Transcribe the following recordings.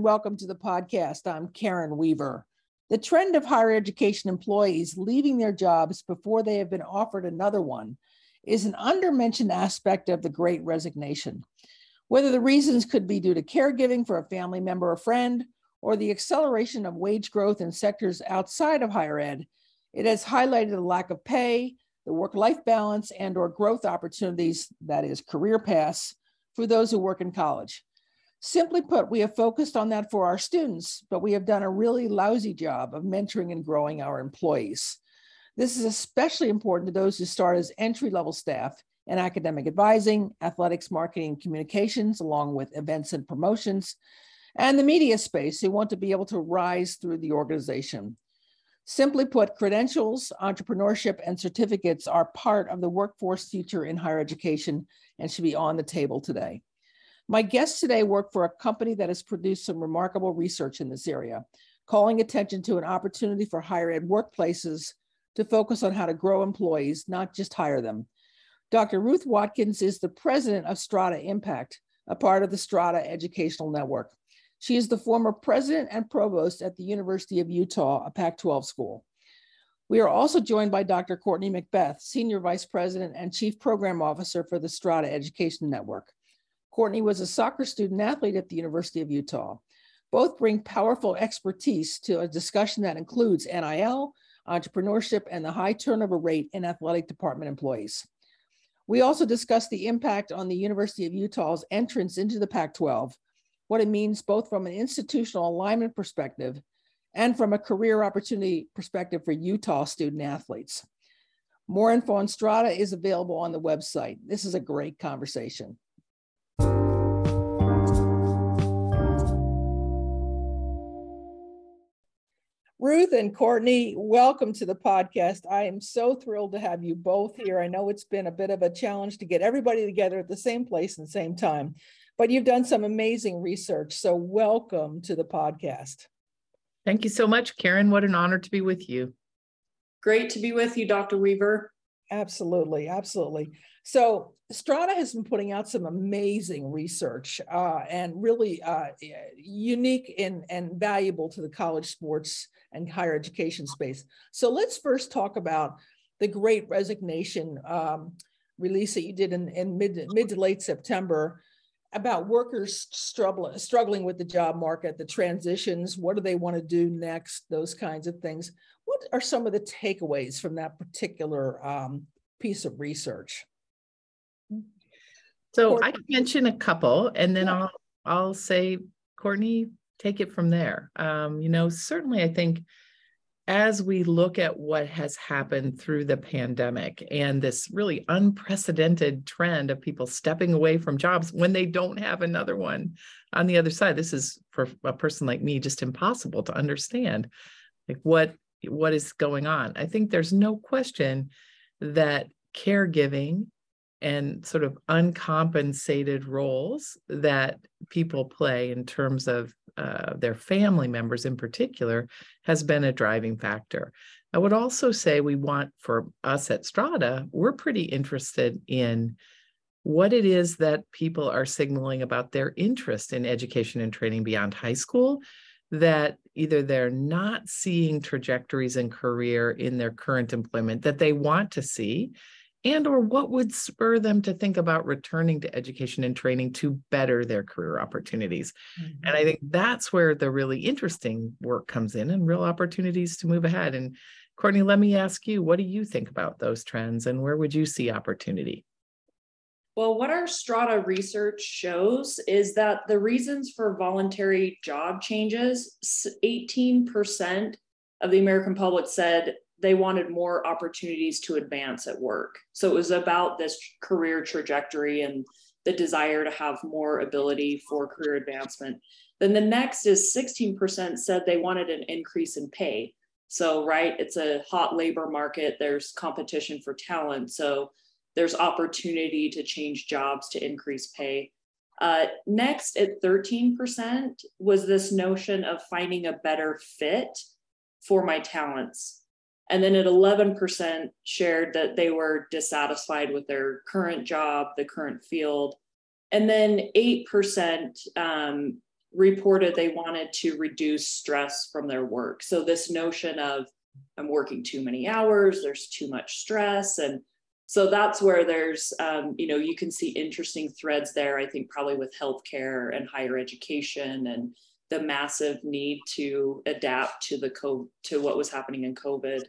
And welcome to the podcast. I'm Karen Weaver. The trend of higher education employees leaving their jobs before they have been offered another one is an undermentioned aspect of the great resignation. Whether the reasons could be due to caregiving for a family member or friend, or the acceleration of wage growth in sectors outside of higher ed, it has highlighted the lack of pay, the work-life balance, and or growth opportunities, that is career paths, for those who work in college. Simply put, we have focused on that for our students, but we have done a really lousy job of mentoring and growing our employees. This is especially important to those who start as entry level staff in academic advising, athletics, marketing, and communications, along with events and promotions, and the media space who want to be able to rise through the organization. Simply put, credentials, entrepreneurship, and certificates are part of the workforce future in higher education and should be on the table today. My guests today work for a company that has produced some remarkable research in this area, calling attention to an opportunity for higher ed workplaces to focus on how to grow employees, not just hire them. Dr. Ruth Watkins is the president of Strada Impact, a part of the Strada Educational Network. She is the former president and provost at the University of Utah, a Pac 12 school. We are also joined by Dr. Courtney McBeth, Senior Vice President and Chief Program Officer for the Strada Education Network. Courtney was a soccer student athlete at the University of Utah. Both bring powerful expertise to a discussion that includes NIL, entrepreneurship, and the high turnover rate in athletic department employees. We also discussed the impact on the University of Utah's entrance into the Pac 12, what it means both from an institutional alignment perspective and from a career opportunity perspective for Utah student athletes. More info on Strada is available on the website. This is a great conversation. Ruth and Courtney, welcome to the podcast. I am so thrilled to have you both here. I know it's been a bit of a challenge to get everybody together at the same place and same time, but you've done some amazing research. So, welcome to the podcast. Thank you so much, Karen. What an honor to be with you. Great to be with you, Dr. Weaver. Absolutely, absolutely. So Strada has been putting out some amazing research uh, and really uh, unique and, and valuable to the college sports and higher education space. So let's first talk about the Great Resignation um, release that you did in, in mid, mid to late September about workers struggling, struggling with the job market, the transitions, what do they want to do next, those kinds of things. What are some of the takeaways from that particular um, piece of research? So Courtney. I can mention a couple, and then yeah. I'll I'll say, Courtney, take it from there. Um, you know, certainly, I think as we look at what has happened through the pandemic and this really unprecedented trend of people stepping away from jobs when they don't have another one on the other side, this is for a person like me just impossible to understand. Like what what is going on? I think there's no question that caregiving and sort of uncompensated roles that people play in terms of uh, their family members in particular has been a driving factor. I would also say we want for us at Strada, we're pretty interested in what it is that people are signaling about their interest in education and training beyond high school that either they're not seeing trajectories in career in their current employment that they want to see and or what would spur them to think about returning to education and training to better their career opportunities? Mm-hmm. and i think that's where the really interesting work comes in and real opportunities to move ahead. And courtney let me ask you what do you think about those trends and where would you see opportunity? Well, what our strada research shows is that the reasons for voluntary job changes, 18% of the American public said they wanted more opportunities to advance at work. So it was about this career trajectory and the desire to have more ability for career advancement. Then the next is 16% said they wanted an increase in pay. So, right, it's a hot labor market, there's competition for talent. So, there's opportunity to change jobs to increase pay. Uh, next, at 13%, was this notion of finding a better fit for my talents. And then at 11% shared that they were dissatisfied with their current job, the current field. And then 8% um, reported they wanted to reduce stress from their work. So this notion of I'm working too many hours, there's too much stress, and so that's where there's um, you know you can see interesting threads there. I think probably with healthcare and higher education and the massive need to adapt to the co- to what was happening in COVID.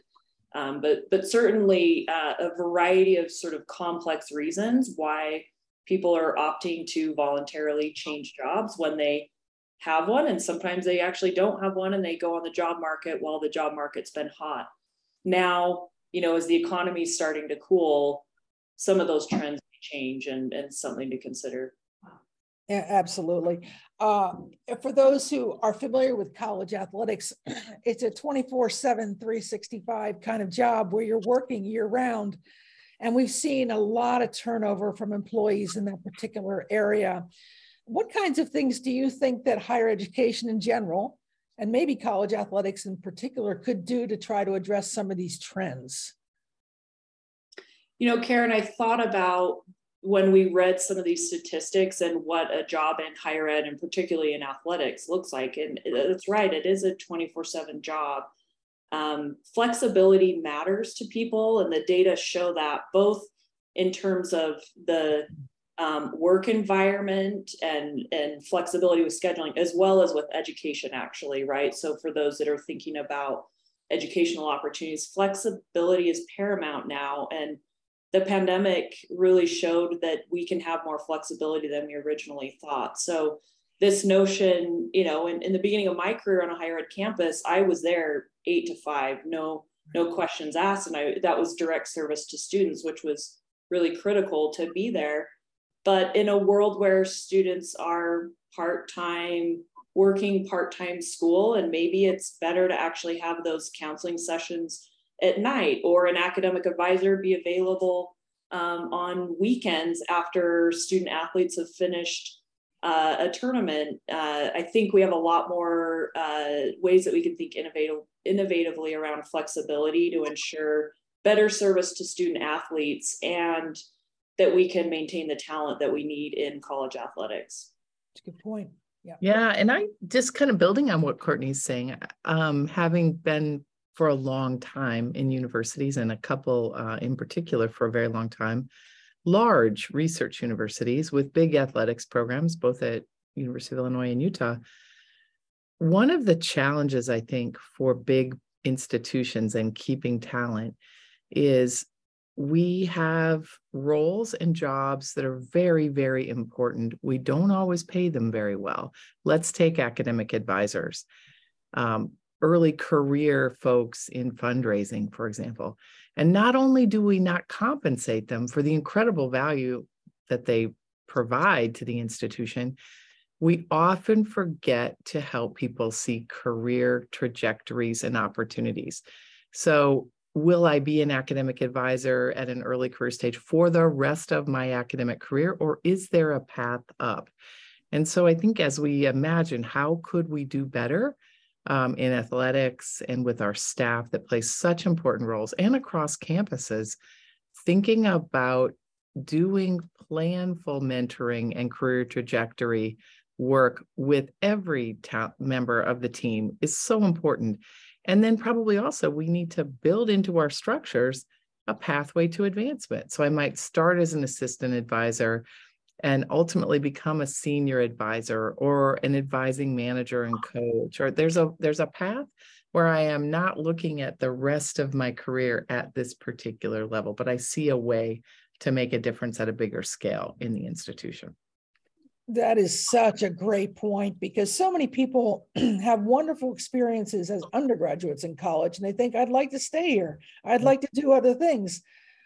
Um, but but certainly uh, a variety of sort of complex reasons why people are opting to voluntarily change jobs when they have one and sometimes they actually don't have one and they go on the job market while the job market's been hot. Now you know as the economy is starting to cool some of those trends change and, and something to consider yeah, absolutely. Uh, for those who are familiar with college athletics, it's a 24 7, 365 kind of job where you're working year round. And we've seen a lot of turnover from employees in that particular area. What kinds of things do you think that higher education in general, and maybe college athletics in particular, could do to try to address some of these trends? You know, Karen, I thought about when we read some of these statistics and what a job in higher ed and particularly in athletics looks like. And that's right, it is a 24 7 job. Um, flexibility matters to people, and the data show that both in terms of the um, work environment and and flexibility with scheduling as well as with education actually right so for those that are thinking about educational opportunities flexibility is paramount now and the pandemic really showed that we can have more flexibility than we originally thought. So this notion you know in, in the beginning of my career on a higher ed campus i was there eight to five no no questions asked. And i that was direct service to students which was really critical to be there. But in a world where students are part time, working part time school, and maybe it's better to actually have those counseling sessions at night or an academic advisor be available um, on weekends after student athletes have finished uh, a tournament. Uh, I think we have a lot more uh, ways that we can think innovative, innovatively around flexibility to ensure better service to student athletes and that we can maintain the talent that we need in college athletics. That's a good point. Yeah. Yeah. And I just kind of building on what Courtney's saying, um, having been for a long time in universities and a couple uh, in particular for a very long time, large research universities with big athletics programs, both at University of Illinois and Utah. One of the challenges I think for big institutions and keeping talent is we have roles and jobs that are very, very important. We don't always pay them very well. Let's take academic advisors, um, early career folks in fundraising, for example. And not only do we not compensate them for the incredible value that they provide to the institution, we often forget to help people see career trajectories and opportunities. So will I be an academic advisor at an early career stage for the rest of my academic career, or is there a path up? And so I think as we imagine how could we do better um, in athletics and with our staff that play such important roles and across campuses, thinking about doing planful mentoring and career trajectory work with every ta- member of the team is so important. And then probably also we need to build into our structures a pathway to advancement. So I might start as an assistant advisor and ultimately become a senior advisor or an advising manager and ah. coach or there's a there's a path where I am not looking at the rest of my career at this particular level but I see a way to make a difference at a bigger scale in the institution. That is such a great point because so many people have wonderful experiences as undergraduates in college and they think, I'd like to stay here. I'd mm. like to do other things.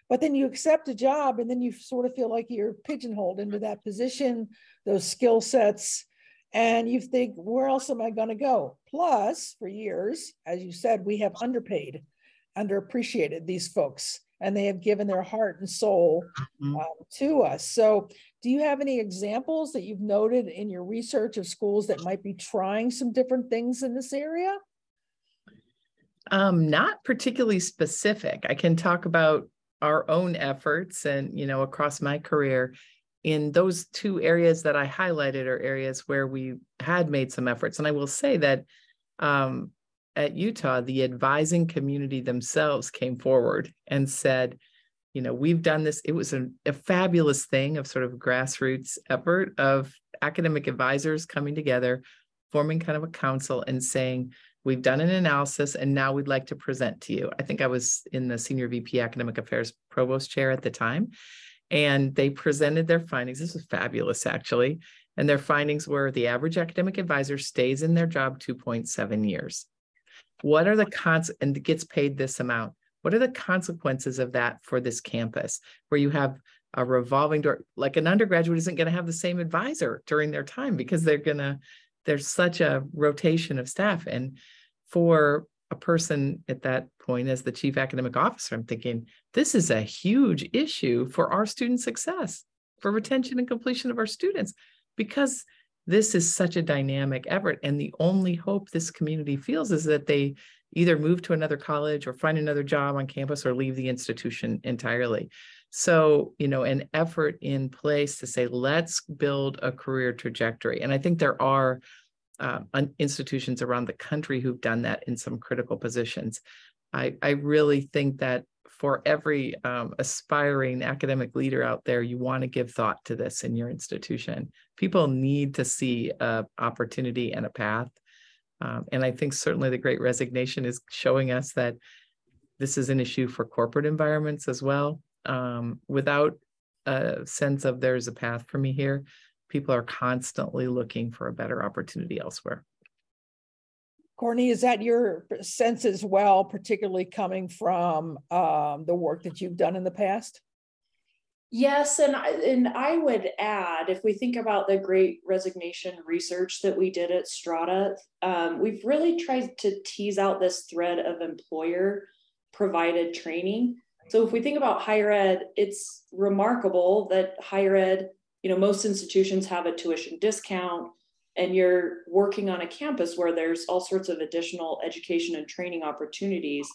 But then you accept a job and then you sort of feel like you're pigeonholed into that position, those skill sets, and you think, where else am I going to go? Plus, for years, as you said, we have underpaid, underappreciated these folks and they have given their heart and soul mm-hmm. um, to us. So, do you have any examples that you've noted in your research of schools that might be trying some different things in this area? Um, not particularly specific. I can talk about our own efforts and, you know, across my career in those two areas that I highlighted are areas where we had made some efforts. And I will say that um, at Utah, the advising community themselves came forward and said, you know, we've done this. It was a, a fabulous thing of sort of grassroots effort of academic advisors coming together, forming kind of a council and saying, we've done an analysis and now we'd like to present to you. I think I was in the senior VP academic affairs provost chair at the time. And they presented their findings. This was fabulous, actually. And their findings were the average academic advisor stays in their job 2.7 years. What are the cons and gets paid this amount? What are the consequences of that for this campus where you have a revolving door? Like an undergraduate isn't going to have the same advisor during their time because they're going to, there's such a rotation of staff. And for a person at that point as the chief academic officer, I'm thinking this is a huge issue for our student success, for retention and completion of our students, because this is such a dynamic effort. And the only hope this community feels is that they either move to another college or find another job on campus or leave the institution entirely. So, you know, an effort in place to say, let's build a career trajectory. And I think there are uh, institutions around the country who've done that in some critical positions. I, I really think that for every um, aspiring academic leader out there, you want to give thought to this in your institution. People need to see a opportunity and a path um, and I think certainly the great resignation is showing us that this is an issue for corporate environments as well. Um, without a sense of there's a path for me here, people are constantly looking for a better opportunity elsewhere. Courtney, is that your sense as well, particularly coming from um, the work that you've done in the past? Yes, and I, and I would add, if we think about the Great Resignation research that we did at Strada, um, we've really tried to tease out this thread of employer provided training. So if we think about higher ed, it's remarkable that higher ed, you know, most institutions have a tuition discount, and you're working on a campus where there's all sorts of additional education and training opportunities.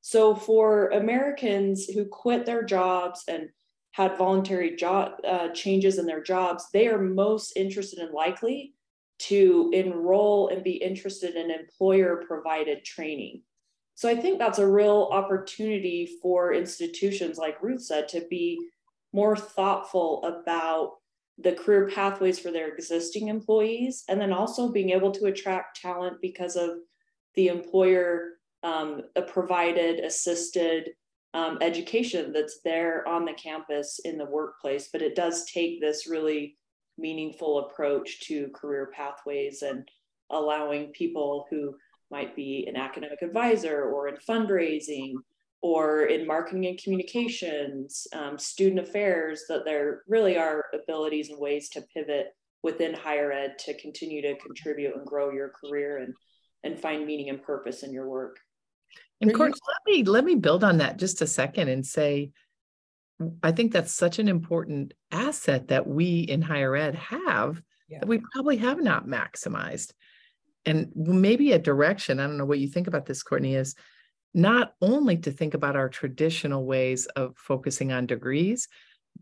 So for Americans who quit their jobs and had voluntary job uh, changes in their jobs, they are most interested and likely to enroll and be interested in employer provided training. So I think that's a real opportunity for institutions, like Ruth said, to be more thoughtful about the career pathways for their existing employees, and then also being able to attract talent because of the employer um, provided, assisted um, education that's there on the campus in the workplace, but it does take this really meaningful approach to career pathways and allowing people who might be an academic advisor or in fundraising or in marketing and communications, um, student affairs, that there really are abilities and ways to pivot within higher ed to continue to contribute and grow your career and, and find meaning and purpose in your work. And Courtney, let me let me build on that just a second and say, I think that's such an important asset that we in higher ed have yeah. that we probably have not maximized. And maybe a direction, I don't know what you think about this, Courtney, is not only to think about our traditional ways of focusing on degrees,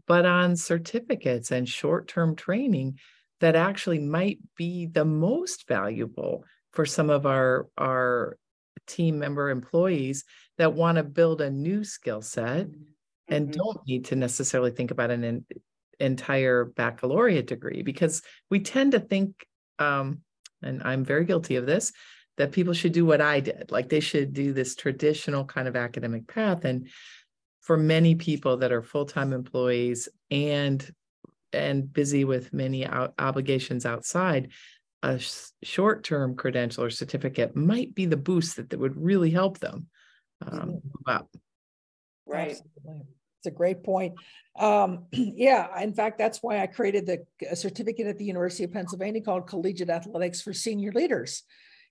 but on certificates and short term training that actually might be the most valuable for some of our, our team member employees that want to build a new skill set mm-hmm. and don't need to necessarily think about an entire baccalaureate degree because we tend to think um, and i'm very guilty of this that people should do what i did like they should do this traditional kind of academic path and for many people that are full-time employees and and busy with many out, obligations outside a short-term credential or certificate might be the boost that, that would really help them um, move up. Right. Absolutely. It's a great point. Um, yeah, in fact, that's why I created the certificate at the University of Pennsylvania called Collegiate Athletics for Senior Leaders.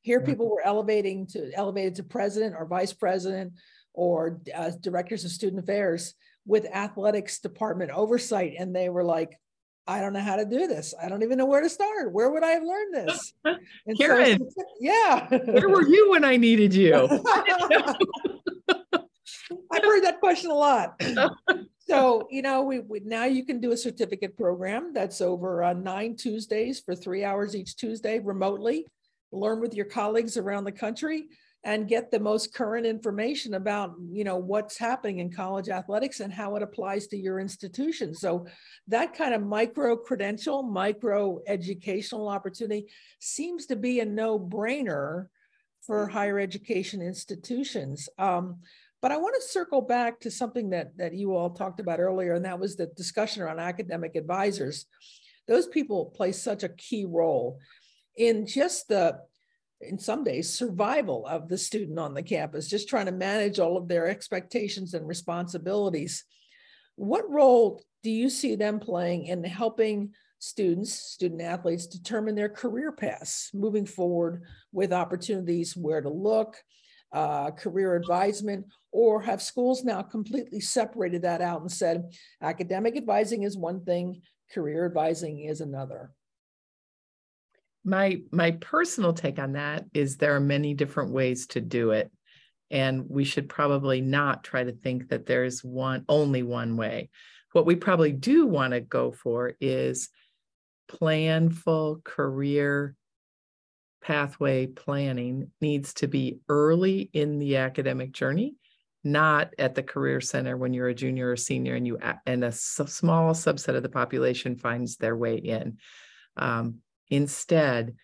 Here, mm-hmm. people were elevating to elevated to president or vice president or uh, directors of student affairs with athletics department oversight, and they were like, I don't know how to do this. I don't even know where to start. Where would I have learned this? And Karen, so, yeah. where were you when I needed you? I've heard that question a lot. so you know we, we, now you can do a certificate program that's over uh, nine tuesdays for three hours each tuesday remotely. Learn with your colleagues around the country and get the most current information about you know what's happening in college athletics and how it applies to your institution. So that kind of micro credential micro educational opportunity seems to be a no brainer for higher education institutions. Um, but I want to circle back to something that, that you all talked about earlier, and that was the discussion around academic advisors. Those people play such a key role in just the, in some days, survival of the student on the campus, just trying to manage all of their expectations and responsibilities. What role do you see them playing in helping students, student athletes, determine their career paths moving forward with opportunities, where to look, uh, career advisement, or have schools now completely separated that out and said academic advising is one thing, career advising is another? My my personal take on that is there are many different ways to do it. And we should probably not try to think that there's one only one way. What we probably do want to go for is planful career pathway planning needs to be early in the academic journey not at the career center when you're a junior or senior and you and a small subset of the population finds their way in. Um, instead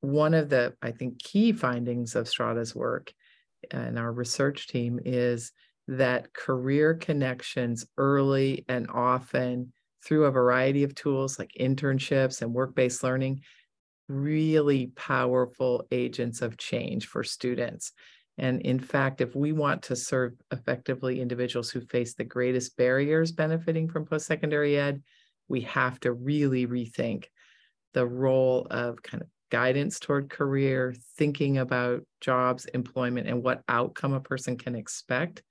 one of the i think key findings of strada's work and our research team is that career connections early and often through a variety of tools like internships and work-based learning really powerful agents of change for students. And in fact, if we want to serve effectively individuals who face the greatest barriers benefiting from post secondary ed, we have to really rethink the role of kind of guidance toward career, thinking about jobs, employment, and what outcome a person can expect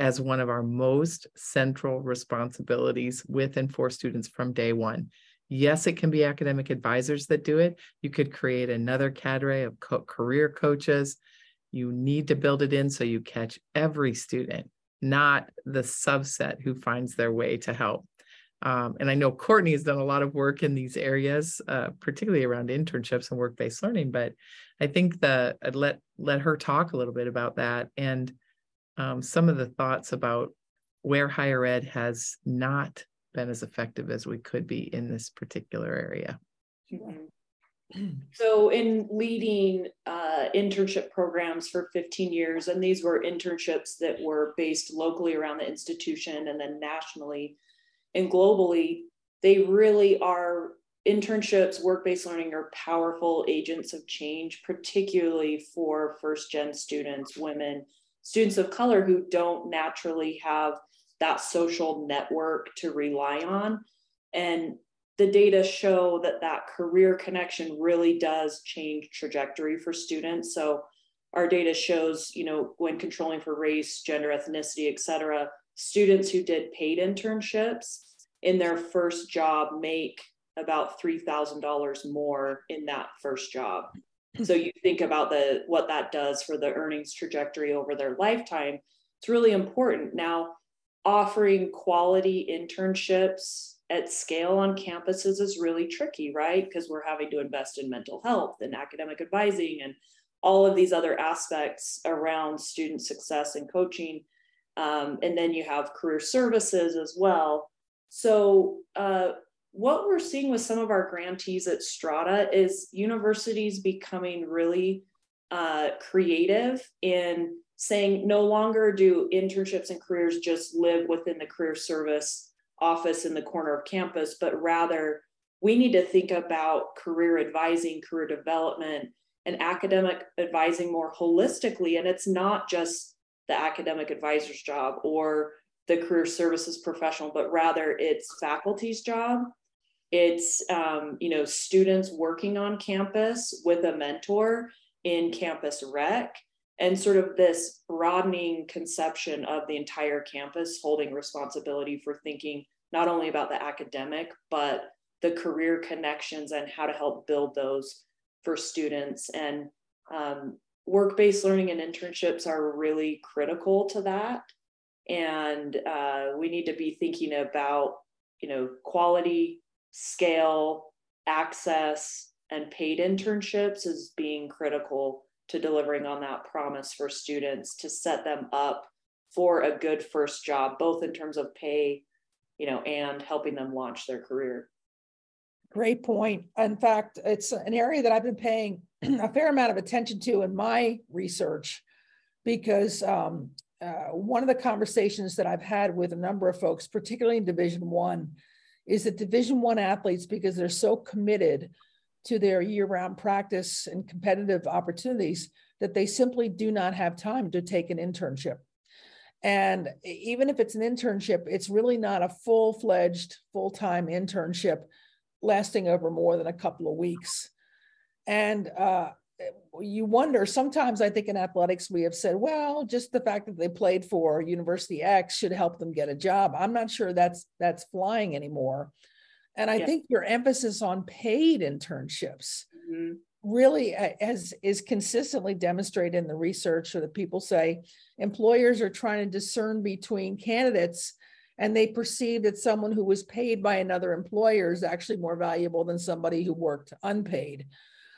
as one of our most central responsibilities with and for students from day one. Yes, it can be academic advisors that do it. You could create another cadre of co- career coaches. You need to build it in so you catch every student, not the subset who finds their way to help. Um, and I know Courtney has done a lot of work in these areas, uh, particularly around internships and work-based learning. But I think that I'd let let her talk a little bit about that and um, some of the thoughts about where higher ed has not been as effective as we could be in this particular area. So, in leading uh, internship programs for 15 years, and these were internships that were based locally around the institution and then nationally and globally, they really are internships, work based learning are powerful agents of change, particularly for first gen students, women, students of color who don't naturally have that social network to rely on. And the data show that that career connection really does change trajectory for students. So our data shows, you know, when controlling for race, gender, ethnicity, et cetera, students who did paid internships in their first job make about $3,000 more in that first job. So you think about the what that does for the earnings trajectory over their lifetime. It's really important. Now, offering quality internships at scale on campuses is really tricky, right? Because we're having to invest in mental health and academic advising and all of these other aspects around student success and coaching. Um, and then you have career services as well. So, uh, what we're seeing with some of our grantees at Strada is universities becoming really uh, creative in saying no longer do internships and careers just live within the career service office in the corner of campus, but rather we need to think about career advising, career development, and academic advising more holistically. And it's not just the academic advisor's job or the career services professional, but rather it's faculty's job. It's um, you know students working on campus with a mentor in campus rec and sort of this broadening conception of the entire campus holding responsibility for thinking not only about the academic but the career connections and how to help build those for students. And um, work-based learning and internships are really critical to that. And uh, we need to be thinking about you know quality scale access and paid internships as being critical to delivering on that promise for students to set them up for a good first job both in terms of pay you know and helping them launch their career Great point. In fact, it's an area that I've been paying a fair amount of attention to in my research because um, uh, one of the conversations that I've had with a number of folks, particularly in Division One, is that Division One athletes, because they're so committed to their year-round practice and competitive opportunities, that they simply do not have time to take an internship. And even if it's an internship, it's really not a full-fledged, full-time internship lasting over more than a couple of weeks. And uh, you wonder sometimes, I think in athletics, we have said, well, just the fact that they played for University X should help them get a job. I'm not sure that's that's flying anymore. And I think your emphasis on paid internships mm-hmm. really has is consistently demonstrated in the research so that people say employers are trying to discern between candidates and they perceive that someone who was paid by another employer is actually more valuable than somebody who worked unpaid.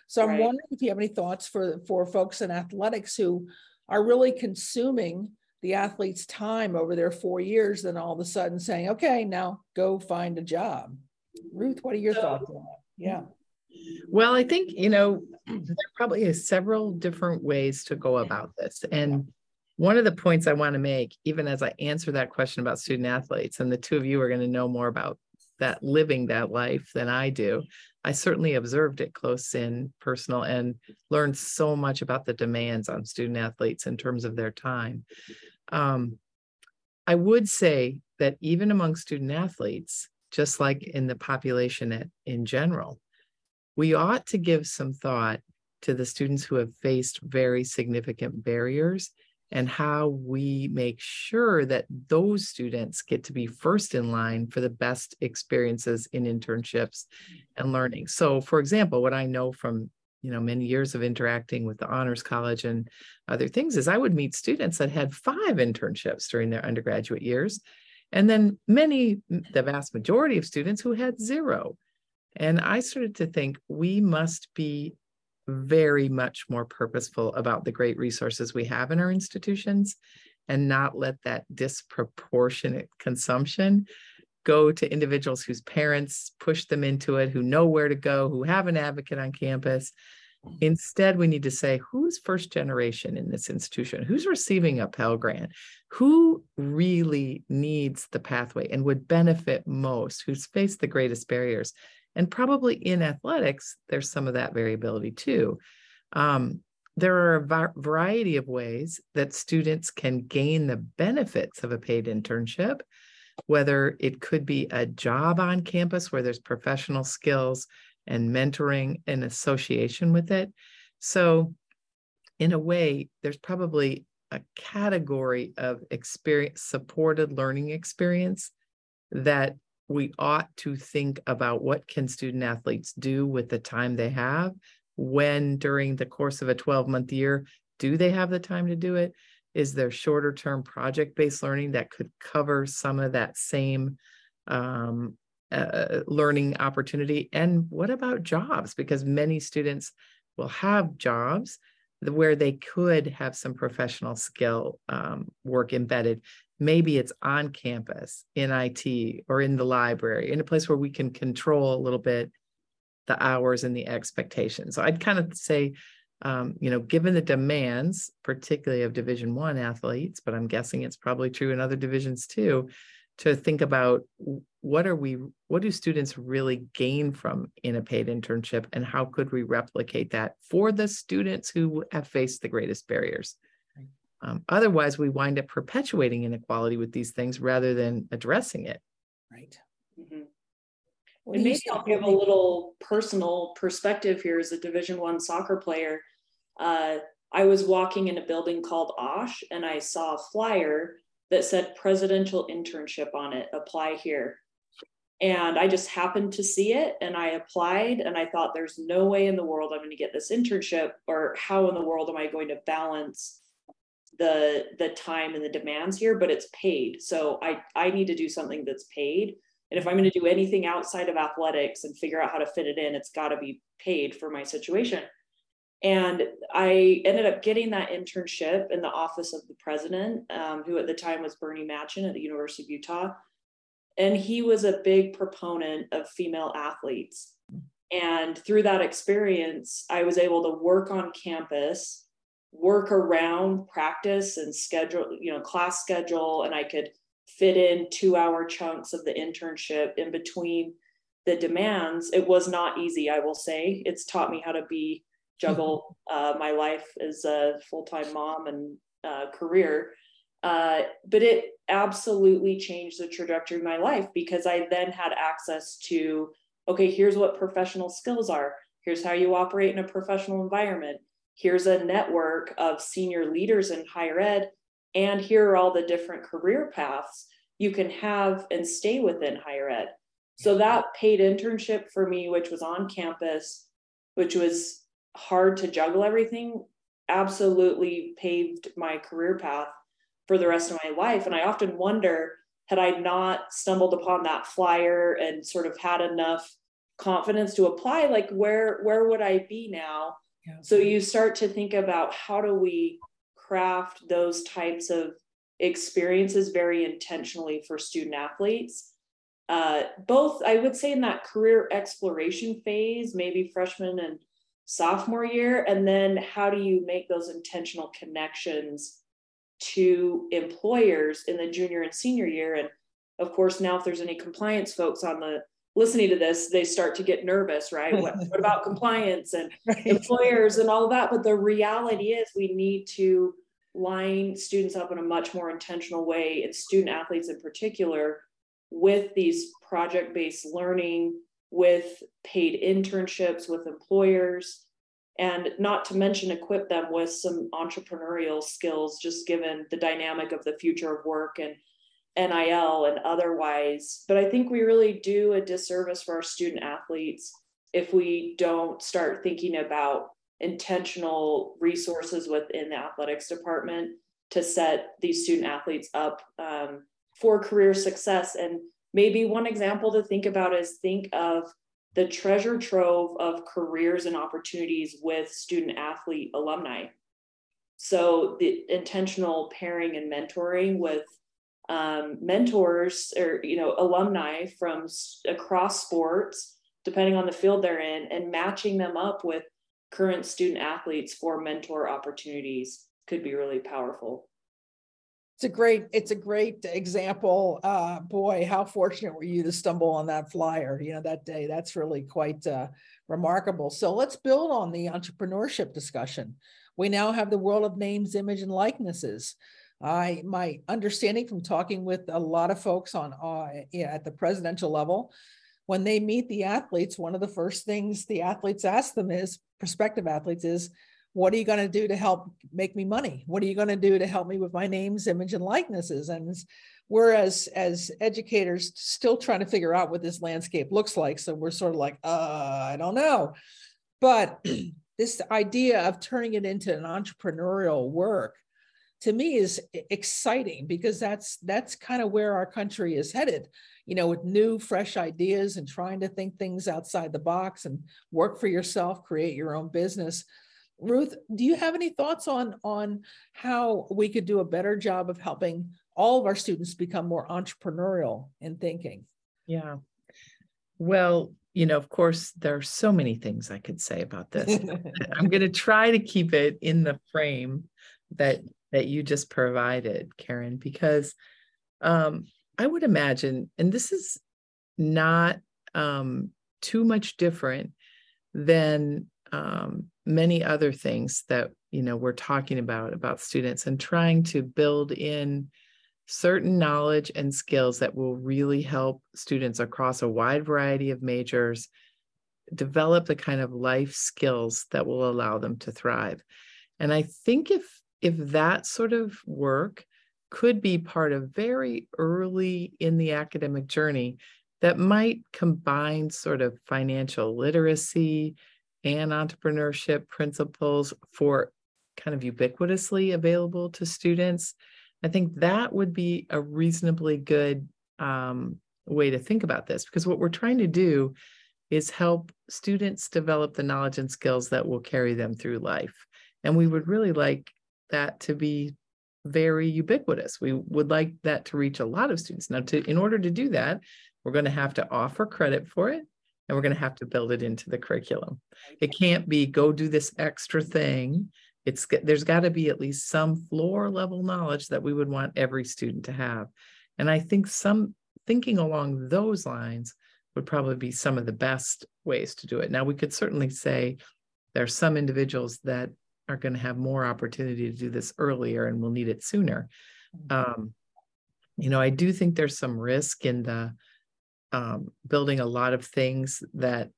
So I'm wondering if you have any thoughts for for folks in athletics who are really consuming the athlete's time over their four years, then all of a sudden saying, "Okay, now go find a job." Ruth, what are your so, thoughts on that? Yeah. Well, I think you know there probably is several different ways to go about this, and one of the points I want to make, even as I answer that question about student athletes, and the two of you are going to know more about that living that life than I do. I certainly observed it close in personal and learned so much about the demands on student athletes in terms of their time. Um, I would say that even among student athletes, just like in the population at, in general, we ought to give some thought to the students who have faced very significant barriers and how we make sure that those students get to be first in line for the best experiences in internships and learning. So, for example, what I know from you know many years of interacting with the honors college and other things is i would meet students that had five internships during their undergraduate years and then many the vast majority of students who had zero and i started to think we must be very much more purposeful about the great resources we have in our institutions and not let that disproportionate consumption go to individuals whose parents push them into it, who know where to go, who have an advocate on campus. Instead, we need to say who's first generation in this institution? Who's receiving a Pell Grant? Who really needs the pathway and would benefit most? Who's faced the greatest barriers? And probably in athletics, there's some of that variability too. Um, there are a variety of ways that students can gain the benefits of a paid internship, whether it could be a job on campus where there's professional skills and mentoring in association with it. So, in a way, there's probably a category of experience supported learning experience that we ought to think about what can student athletes do with the time they have when during the course of a 12 month year do they have the time to do it is there shorter term project based learning that could cover some of that same um, uh, learning opportunity and what about jobs because many students will have jobs where they could have some professional skill um, work embedded maybe it's on campus in IT or in the library, in a place where we can control a little bit the hours and the expectations. So I'd kind of say, um, you know, given the demands, particularly of Division One athletes, but I'm guessing it's probably true in other divisions too, to think about what are we, what do students really gain from in a paid internship, and how could we replicate that for the students who have faced the greatest barriers? Um, otherwise, we wind up perpetuating inequality with these things rather than addressing it. Right. Mm-hmm. Well, and maybe I'll give a little personal perspective here as a Division One soccer player. Uh, I was walking in a building called Osh, and I saw a flyer that said presidential internship on it. Apply here. And I just happened to see it and I applied and I thought there's no way in the world I'm going to get this internship or how in the world am I going to balance the the time and the demands here? But it's paid so i i need to do something that's paid and if i'm going to do anything outside of athletics and figure out how to fit it in it's got to be paid for my situation. And i ended up getting that internship in the office of the president um, who at the time was bernie machen at the university of utah and he was a big proponent of female athletes and through that experience i was able to work on campus work around practice and schedule, you know, class schedule, and I could fit in two hour chunks of the internship in between the demands. It was not easy, I will say. It's taught me how to be juggle uh, my life as a full time mom and uh, career. Uh, but it absolutely changed the trajectory of my life because I then had access to okay, here's what professional skills are. Here's how you operate in a professional environment here's a network of senior leaders in higher ed, and here are all the different career paths you can have and stay within higher ed. So that paid internship for me, which was on campus, which was hard to juggle everything, absolutely paved my career path for the rest of my life. And I often wonder had I not stumbled upon that flyer and sort of had enough confidence to apply, like where where would I be now? So you start to think about how do we craft those types of experiences very intentionally for student athletes. Uh, both, I would say, in that career exploration phase, maybe freshman and sophomore year, and then how do you make those intentional connections to employers in the junior and senior year? And of course, now if there's any compliance folks on the listening to this, they start to get nervous, right? What, what about compliance and right. employers and all of that? But the reality is, we need to line students up in a much more intentional way, and student athletes in particular, with these project based learning, with paid internships with employers. And not to mention, equip them with some entrepreneurial skills, just given the dynamic of the future of work and NIL and otherwise. But I think we really do a disservice for our student athletes if we don't start thinking about intentional resources within the athletics department to set these student athletes up um, for career success. And maybe one example to think about is think of the treasure trove of careers and opportunities with student athlete alumni. So the intentional pairing and mentoring with um, mentors or you know alumni from across sports depending on the field they're in and matching them up with current student athletes for mentor opportunities could be really powerful it's a great it's a great example uh boy how fortunate were you to stumble on that flyer you know that day. That's really quite uh remarkable. So let's build on the entrepreneurship discussion. We now have the world of names image and likenesses. I my understanding from talking with a lot of folks on uh, at the presidential level, when they meet the athletes, one of the first things the athletes ask them is prospective athletes is, "What are you going to do to help make me money? What are you going to do to help me with my names, image, and likenesses?" And we're as as educators still trying to figure out what this landscape looks like. So we're sort of like, uh, I don't know, but this idea of turning it into an entrepreneurial work to me is exciting because that's that's kind of where our country is headed you know with new fresh ideas and trying to think things outside the box and work for yourself create your own business ruth do you have any thoughts on on how we could do a better job of helping all of our students become more entrepreneurial in thinking? Yeah. Well you know of course there are so many things i could say about this. I'm going to try to keep it in the frame that that you just provided, Karen, because um, I would imagine, and this is not um, too much different than um, many other things that you know we're talking about about students and trying to build in certain knowledge and skills that will really help students across a wide variety of majors develop the kind of life skills that will allow them to thrive. And i think if if that sort of work could be part of very early in the academic journey that might combine sort of financial literacy and entrepreneurship principles for kind of ubiquitously available to students. I think that would be a reasonably good um, way to think about this because what we're trying to do is help students develop the knowledge and skills that will carry them through life. And we would really like that to be very ubiquitous. We would like that to reach a lot of students. Now, to in order to do that, we're going to have to offer credit for it and we're going to have to build it into the curriculum. It can't be go do this extra thing. It's there's got to be at least some floor level knowledge that we would want every student to have. And I think some thinking along those lines would probably be some of the best ways to do it. Now, we could certainly say there are some individuals that are going to have more opportunity to do this earlier and will need it sooner. Mm-hmm. Um, you know, I do think there's some risk in the um, building a lot of things that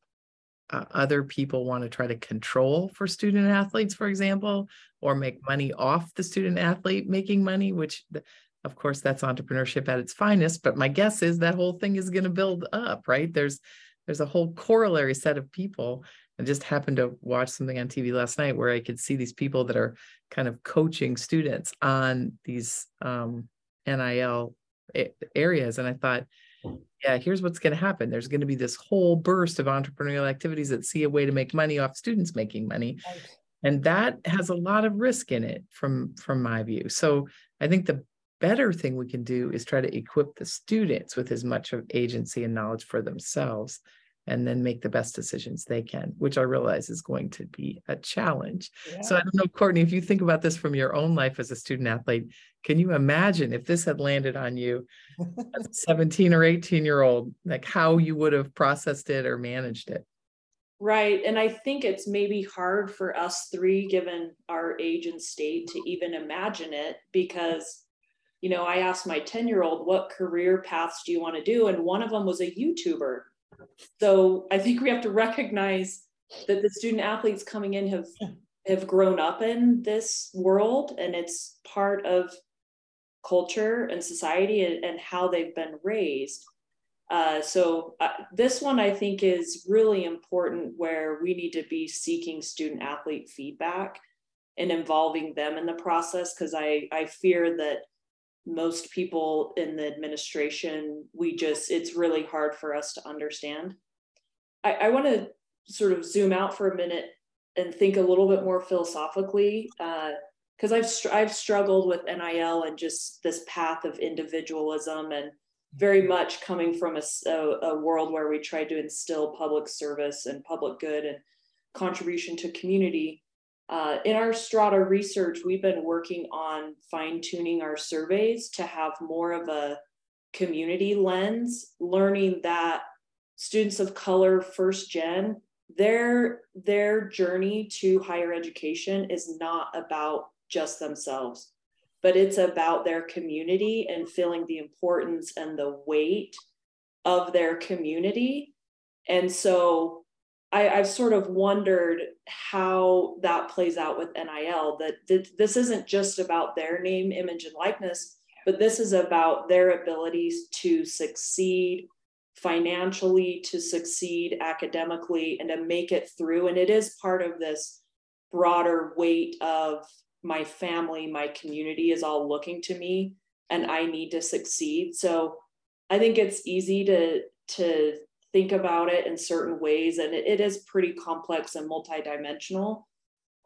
uh, other people want to try to control for student athletes, for example, or make money off the student athlete making money, which of course that's entrepreneurship at its finest. But my guess is that whole thing is going to build up, right? There's there's a whole corollary set of people I just happened to watch something on TV last night where I could see these people that are kind of coaching students on these um, NIL areas. And I thought, yeah, here's what's going to happen. There's going to be this whole burst of entrepreneurial activities that see a way to make money off students making money. Right. And that has a lot of risk in it from from my view. So I think the better thing we can do is try to equip the students with as much of agency and knowledge for themselves and then make the best decisions they can, which I realize is going to be a challenge. Yeah. So I don't know, Courtney, if you think about this from your own life as a student athlete, can you imagine if this had landed on you as a 17 or 18 year old, like how you would have processed it or managed it? Right. And I think it's maybe hard for us three, given our age and state, to even imagine it because, you know, I asked my 10 year old, what career paths do you want to do? And one of them was a YouTuber. So I think we have to recognize that the student athletes coming in have have grown up in this world and it's part of culture and society and, and how they've been raised. Uh, so uh, this one I think is really important where we need to be seeking student athlete feedback and involving them in the process because I, I fear that most people in the administration, we just, it's really hard for us to understand. I, I want to sort of zoom out for a minute and think a little bit more philosophically, because uh, I've str- I've struggled with NIL and just this path of individualism and very much coming from a, a, a world where we tried to instill public service and public good and contribution to community. Uh, in our strada research, we've been working on fine tuning our surveys to have more of a community lens, learning that students of color, first gen, their, their journey to higher education is not about just themselves, but it's about their community and feeling the importance and the weight of their community. And so I, have sort of wondered how that plays out with NIL. That th- this isn't just about their name, image, and likeness, but this is about their abilities to succeed financially, to succeed academically, and to make it through. And it is part of this broader weight of my family, my community is all looking to me, and I need to succeed. So I think it's easy to to think about it in certain ways, and it, it is pretty complex and multidimensional.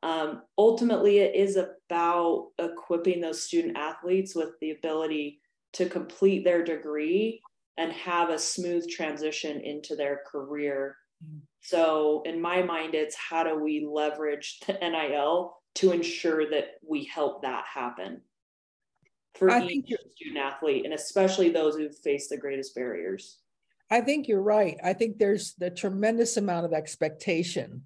Um, ultimately, it is about equipping those student athletes with the ability to complete their degree and have a smooth transition into their career. Mm. So, in my mind, it's how do we leverage the NIL to ensure that we help that happen for I each student athlete, and especially those who face the greatest barriers. I think you're right. I think there's the tremendous amount of expectation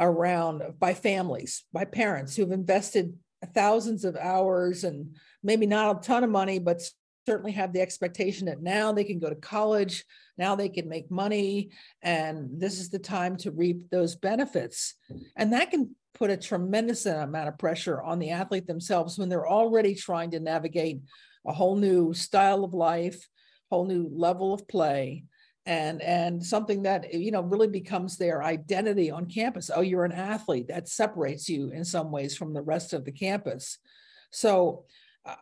around uh, by families, by parents who've invested thousands of hours and maybe not a ton of money, but certainly have the expectation that now they can go to college, now they can make money, and this is the time to reap those benefits. And that can put a tremendous amount of pressure on the athlete themselves when they're already trying to navigate a whole new style of life, whole new level of play and and something that you know really becomes their identity on campus. Oh you're an athlete. That separates you in some ways from the rest of the campus. So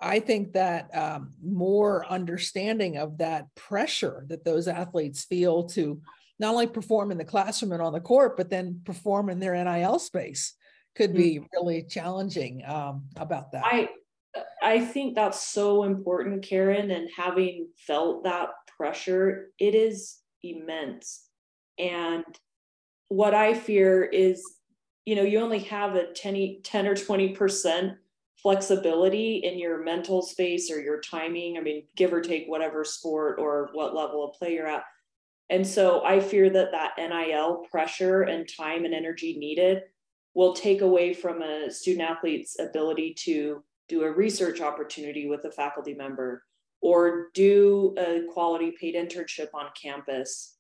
i think that um, more understanding of that pressure that those athletes feel to not only perform in the classroom and on the court but then perform in their nil space could be mm-hmm. really challenging um, about that. I i think that's so important karen and having felt that pressure, it is immense. And what I fear is, you know, you only have a 10, 10 or 20% flexibility in your mental space or your timing. I mean, give or take whatever sport or what level of play you're at. And so I fear that that NIL pressure and time and energy needed will take away from a student athlete's ability to do a research opportunity with a faculty member or do a quality paid internship on campus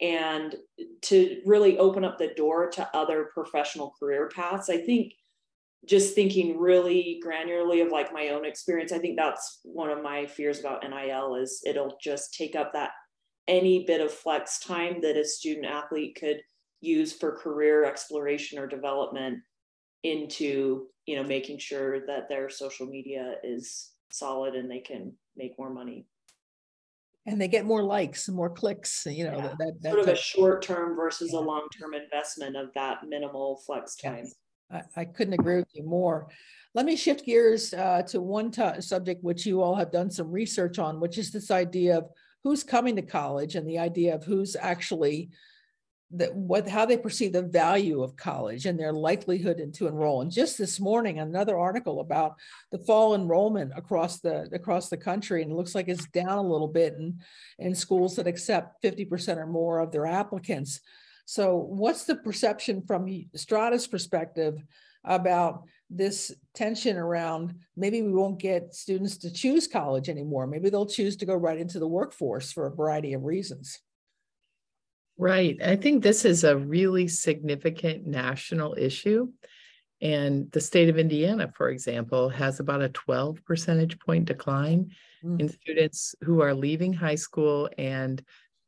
and to really open up the door to other professional career paths. I think just thinking really granularly of like my own experience, I think that's one of my fears about NIL is it'll just take up that any bit of flex time that a student athlete could use for career exploration or development into you know making sure that their social media is solid and they can make more money. And they get more likes and more clicks, you know, yeah. that, that, sort of a short term versus yeah. a long term investment of that minimal flex time. I, I, couldn't agree with you more. Let me shift gears uh, to one t- subject which you all have done some research on, which is this idea of who's coming to college and the idea of who's actually that what how they perceive the value of college and their likelihood to enroll. And just this morning, another article about the fall enrollment across the across the country, and it looks like it's down a little bit in, in schools that accept 50% or more of their applicants. So, what's the perception from Strada's perspective about this tension around maybe we won't get students to choose college anymore? Maybe they'll choose to go right into the workforce for a variety of reasons. Right. I think this is a really significant national issue. And the state of Indiana, for example, has about a 12 percentage point decline mm. in students who are leaving high school and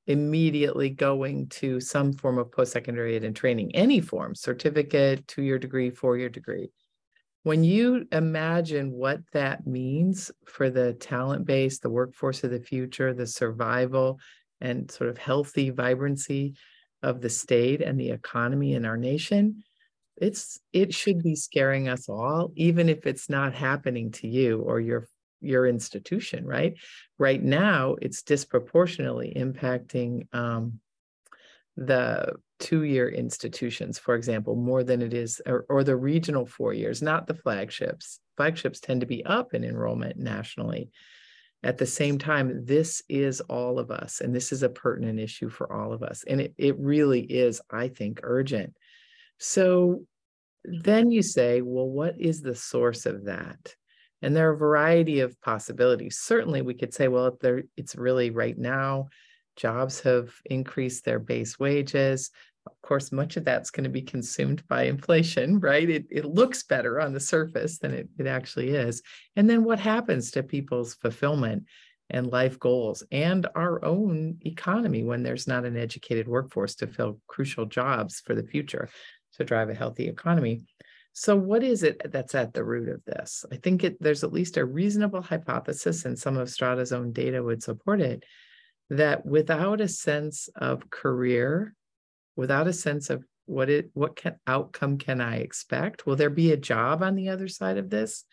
immediately going to some form of post-secondary and training, any form, certificate, two-year degree, four-year degree. When you imagine what that means for the talent base, the workforce of the future, the survival and sort of healthy vibrancy of the state and the economy in our nation it's it should be scaring us all even if it's not happening to you or your your institution right? Right now it's disproportionately impacting um, the two-year institutions for example more than it is or, or the regional four years not the flagships. Flagships tend to be up in enrollment nationally at the same time, this is all of us, and this is a pertinent issue for all of us. And it, it really is, I think, urgent. So then you say, well, what is the source of that? And there are a variety of possibilities. Certainly, we could say, well, it's really right now, jobs have increased their base wages of course, much of that's going to be consumed by inflation, right? It, it looks better on the surface than it, it actually is. And then what happens to people's fulfillment and life goals and our own economy when there's not an educated workforce to fill crucial jobs for the future to drive a healthy economy? So, what is it that's at the root of this? I think it, there's at least a reasonable hypothesis, and some of Strada's own data would support it, that without a sense of career without a sense of what it what can outcome can I expect? Will there be a job on the other side of this?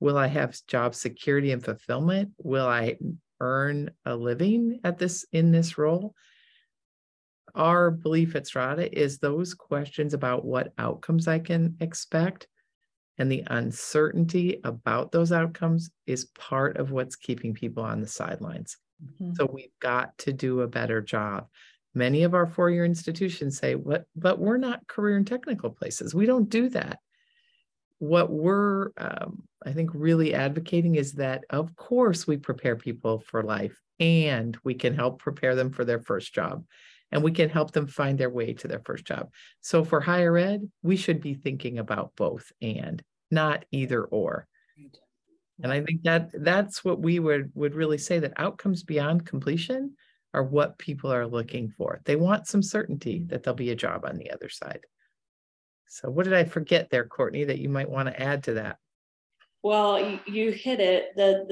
Will I have job security and fulfillment? Will I earn a living at this in this role? Our belief at Strada is those questions about what outcomes I can expect and the uncertainty about those outcomes is part of what's keeping people on the sidelines. Mm-hmm. So we've got to do a better job Many of our four year institutions say, what, but we're not career and technical places. We don't do that. What we're, um, I think, really advocating is that, of course, we prepare people for life and we can help prepare them for their first job and we can help them find their way to their first job. So for higher ed, we should be thinking about both and not either or. And I think that that's what we would would really say that outcomes beyond completion are what people are looking for. They want some certainty that there'll be a job on the other side. So, what did I forget there, Courtney, that you might want to add to that? Well, you, hit it. The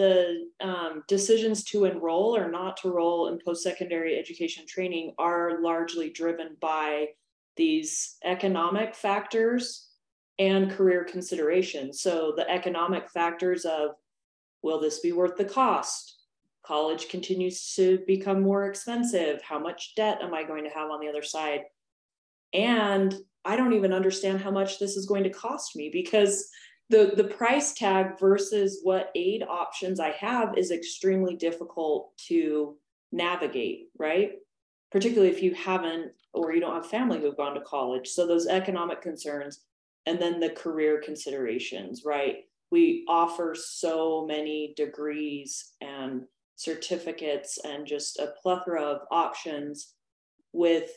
the um, decisions to enroll or not to enroll in post secondary education training are largely driven by these economic factors and career considerations. So the economic factors of will this be worth the cost? College continues to become more expensive. How much debt am I going to have on the other side? And I don't even understand how much this is going to cost me because the the price tag versus what aid options I have is extremely difficult to navigate, right? Particularly if you haven't or you don't have family who've gone to college. So those economic concerns and then the career considerations, right? We offer so many degrees and certificates and just a plethora of options with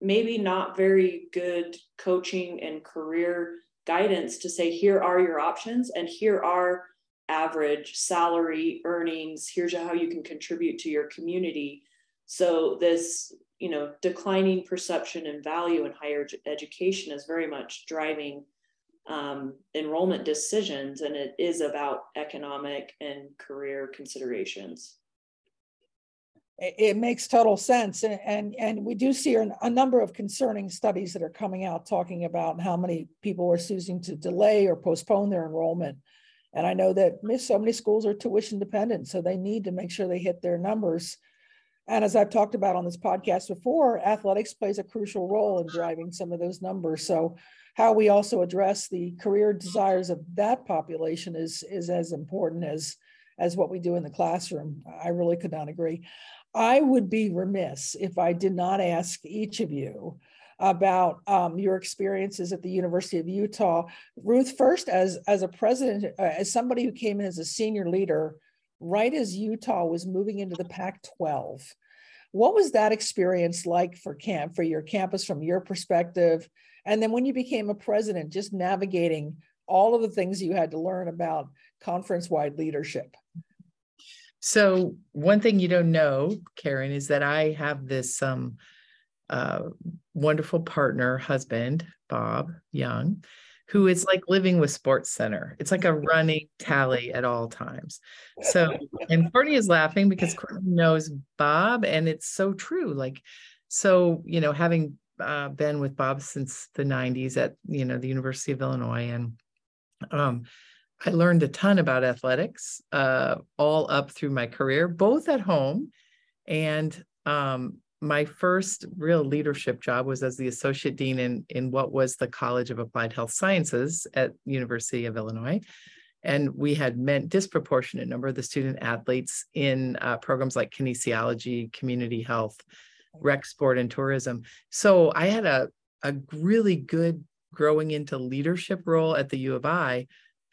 maybe not very good coaching and career guidance to say here are your options and here are average salary earnings. Here's how you can contribute to your community. So this you know declining perception and value in higher education is very much driving um, enrollment decisions and it is about economic and career considerations it, makes total sense and, and and we do see a number of concerning studies that are coming out talking about how many people are choosing to delay or postpone their enrollment. And i know that so many schools are tuition dependent so they need to make sure they hit their numbers. And as i've talked about on this podcast before athletics plays a crucial role in driving some of those numbers. So how we also address the career desires of that population is is as important as as what we do in the classroom. I really could not agree I would be remiss if I did not ask each of you about um, your experiences at the University of Utah. Ruth, first as as a president, uh, as somebody who came in as a senior leader, right as Utah was moving into the Pac-12, what was that experience like for camp for your campus from your perspective? And then when you became a president, just navigating all of the things you had to learn about conference-wide leadership. So one thing you don't know, Karen, is that I have this um, uh, wonderful partner, husband, Bob Young, who is like living with Sports Center. It's like a running tally at all times. So, and Courtney is laughing because Courtney knows Bob, and it's so true. Like, so you know, having uh, been with Bob since the '90s at you know the University of Illinois, and um, I learned a ton about athletics uh, all up through my career, both at home and um, my first real leadership job was as the associate dean in, in what was the College of Applied Health Sciences at University of Illinois. And we had meant disproportionate number of the student athletes in uh, programs like kinesiology, community health, rec sport, and tourism. So I had a, a really good growing into leadership role at the U of I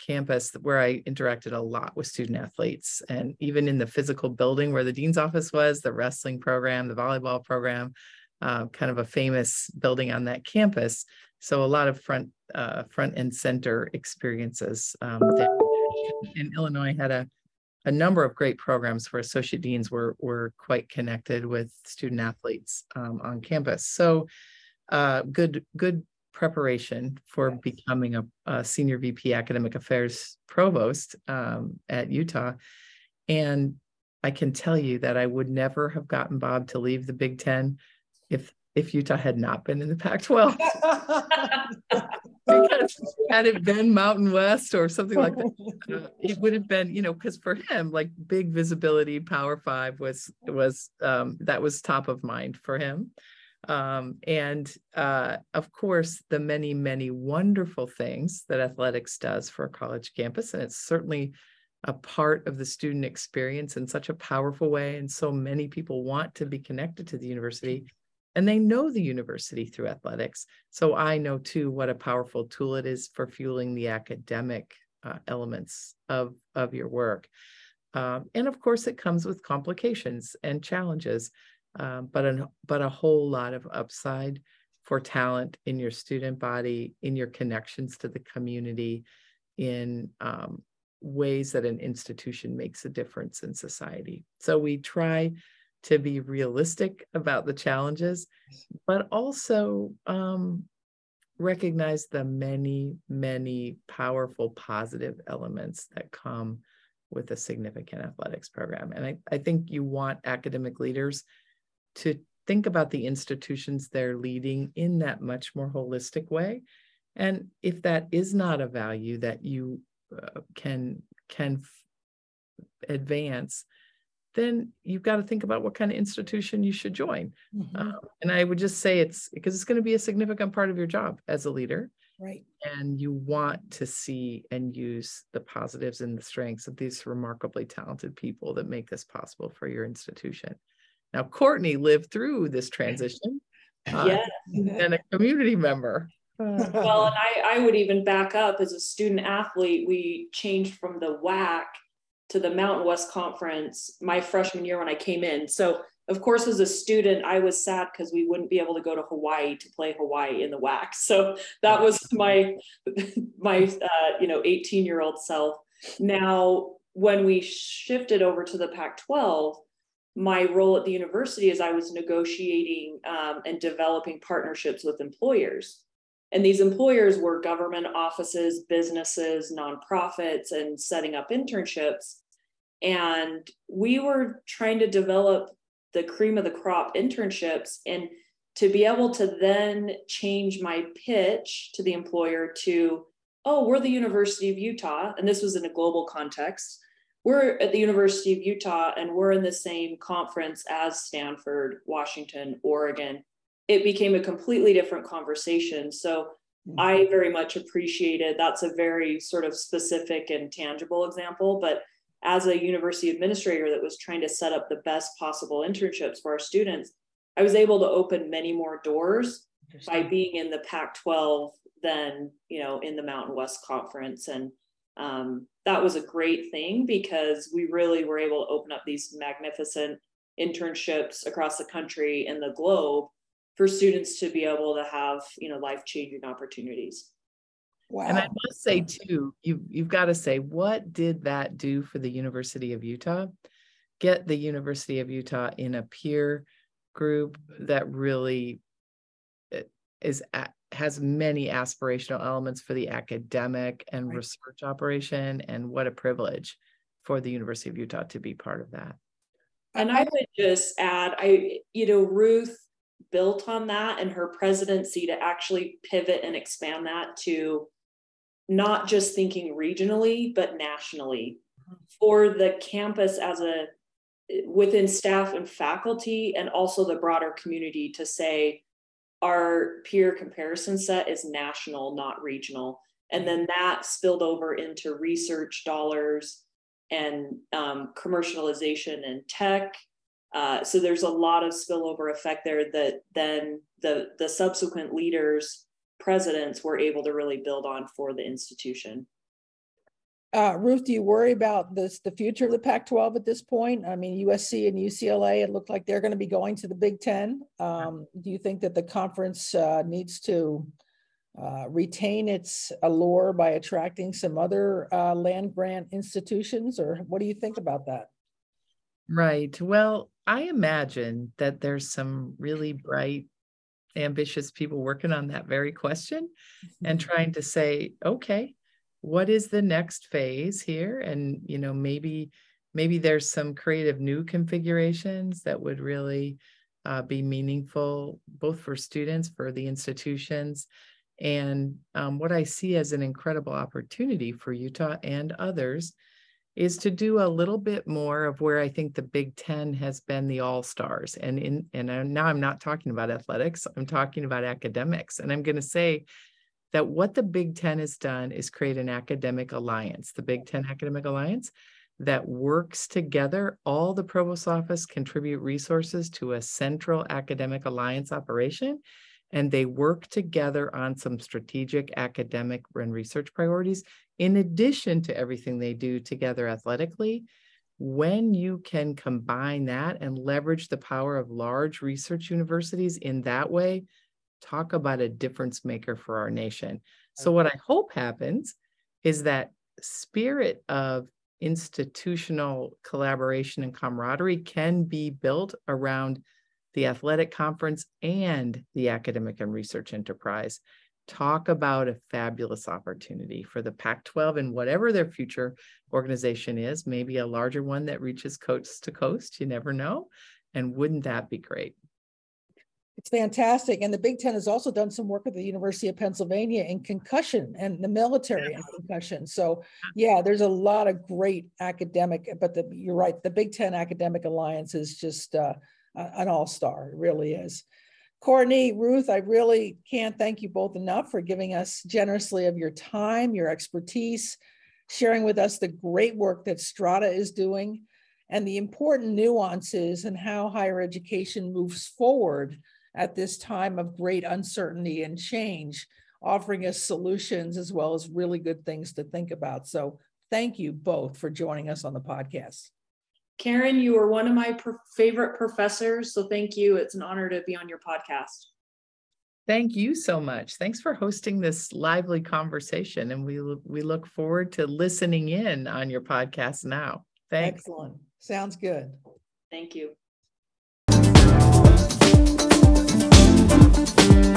campus where I interacted a lot with student athletes. And even in the physical building where the dean's office was, the wrestling program, the volleyball program, uh, kind of a famous building on that campus. So a lot of front uh, front and center experiences. Um, in Illinois had a a number of great programs where associate deans were were quite connected with student athletes um, on campus. So uh, good good preparation for becoming a, a, senior VP academic affairs provost um, at Utah. And I can tell you that I would never have gotten Bob to leave the Big Ten if if Utah had not been in the Pac-12. because had it been Mountain West or something like that, uh, it would have been, you know, because for him, like big visibility, Power Five was was um, that was top of mind for him. Um, and uh, of course, the many, many wonderful things that athletics does for a college campus. And it's certainly a part of the student experience in such a powerful way. And so many people want to be connected to the university and they know the university through athletics. So I know too what a powerful tool it is for fueling the academic uh, elements of, of your work. Um, and of course, it comes with complications and challenges um, but a, but a whole lot of upside for talent in your student body, in your connections to the community, in um, ways that an institution makes a difference in society. So we try to be realistic about the challenges, but also um, recognize the many, many powerful positive elements that come with a significant athletics program. And I, I think you want academic leaders to think about the institutions they're leading in that much more holistic way. And if that is not a value that you uh, can can advance, then you've got to think about what kind of institution you should join. Mm-hmm. Um, and I would just say it's because it's going to be a significant part of your job as a leader. Right. And you want to see and use the positives and the strengths of these remarkably talented people that make this possible for your institution. Now, Courtney lived through this transition uh, yes. and a community member. well, and I, I would even back up as a student athlete, we changed from the WAC to the Mountain West Conference my freshman year when I came in. So, of course, as a student, I was sad because we wouldn't be able to go to Hawaii to play Hawaii in the WAC. So that was my my uh, you know 18 year old self. Now, when we shifted over to the Pac-12, my role at the university is I was negotiating um, and developing partnerships with employers. And these employers were government offices, businesses, nonprofits, and setting up internships. And we were trying to develop the cream of the crop internships and to be able to then change my pitch to the employer to, oh, we're the University of Utah. And this was in a global context. We're at the University of Utah and we're in the same conference as Stanford, Washington, Oregon. It became a completely different conversation. So mm-hmm. I very much appreciated that's a very sort of specific and tangible example, but as a university administrator that was trying to set up the best possible internships for our students, I was able to open many more doors by being in the Pac 12 than, you know, in the Mountain West Conference. And um, that was a great thing because we really were able to open up these magnificent internships across the country and the globe for students to be able to have, you know, life changing opportunities. Wow. And I must say too, you you've got to say, what did that do for the University of Utah? Get the University of Utah in a peer group that really eh, is has many aspirational elements for the academic and right. research operation, and what a privilege for the University of Utah to be part of that. And I would just add, I you know Ruth built on that and her presidency to actually pivot and expand that to not just thinking regionally, but nationally mm-hmm. for the campus as a within staff and faculty, and also the broader community to say our peer comparison set is national, not regional. And then that spilled over into research dollars and um, commercialization and tech. Uh, so there's a lot of spillover effect there that then the the subsequent leaders presidents were able to really build on for the institution. Uh, Ruth, do you worry about this the future of the Pac-12 at this point? I mean, USC and UCLA, it looked like they're going to be going to the Big Ten. Um, do you think that the conference uh, needs to uh, retain its allure by attracting some other uh, land grant institutions, or what do you think about that? Right. Well, I imagine that there's some really bright ambitious people working on that very question and mm-hmm. trying to say okay what is the next phase here and you know maybe maybe there's some creative new configurations that would really uh, be meaningful both for students for the institutions and um, what i see as an incredible opportunity for utah and others is to do a little bit more of where I think the Big Ten has been the all stars. And in and now I'm not talking about athletics, I'm talking about academics. And I'm going to say that what the Big Ten has done is create an academic alliance, the Big Ten Academic Alliance, that works together. All the provost office contribute resources to a central academic alliance operation and they work together on some strategic academic and research priorities in addition to everything they do together athletically when you can combine that and leverage the power of large research universities in that way talk about a difference maker for our nation so what i hope happens is that spirit of institutional collaboration and camaraderie can be built around the athletic conference and the academic and research enterprise. Talk about a fabulous opportunity for the Pac 12 and whatever their future organization is, maybe a larger one that reaches coast to coast. You never know. And wouldn't that be great? It's fantastic. And the Big Ten has also done some work at the University of Pennsylvania in concussion and the military and concussion. So, yeah, there's a lot of great academic, but the, you're right, the Big Ten Academic Alliance is just uh, an all star. It really is. Courtney, Ruth, I really can't thank you both enough for giving us generously of your time, your expertise, sharing with us the great work that Strada is doing and the important nuances and how higher education moves forward at this time of great uncertainty and change, offering us solutions as well as really good things to think about. So, thank you both for joining us on the podcast. Karen, you were one of my favorite professors. So, thank you. It's an honor to be on your podcast. Thank you so much. Thanks for hosting this lively conversation. And we, we look forward to listening in on your podcast now. Thanks. Excellent. Sounds good. Thank you. Thank you.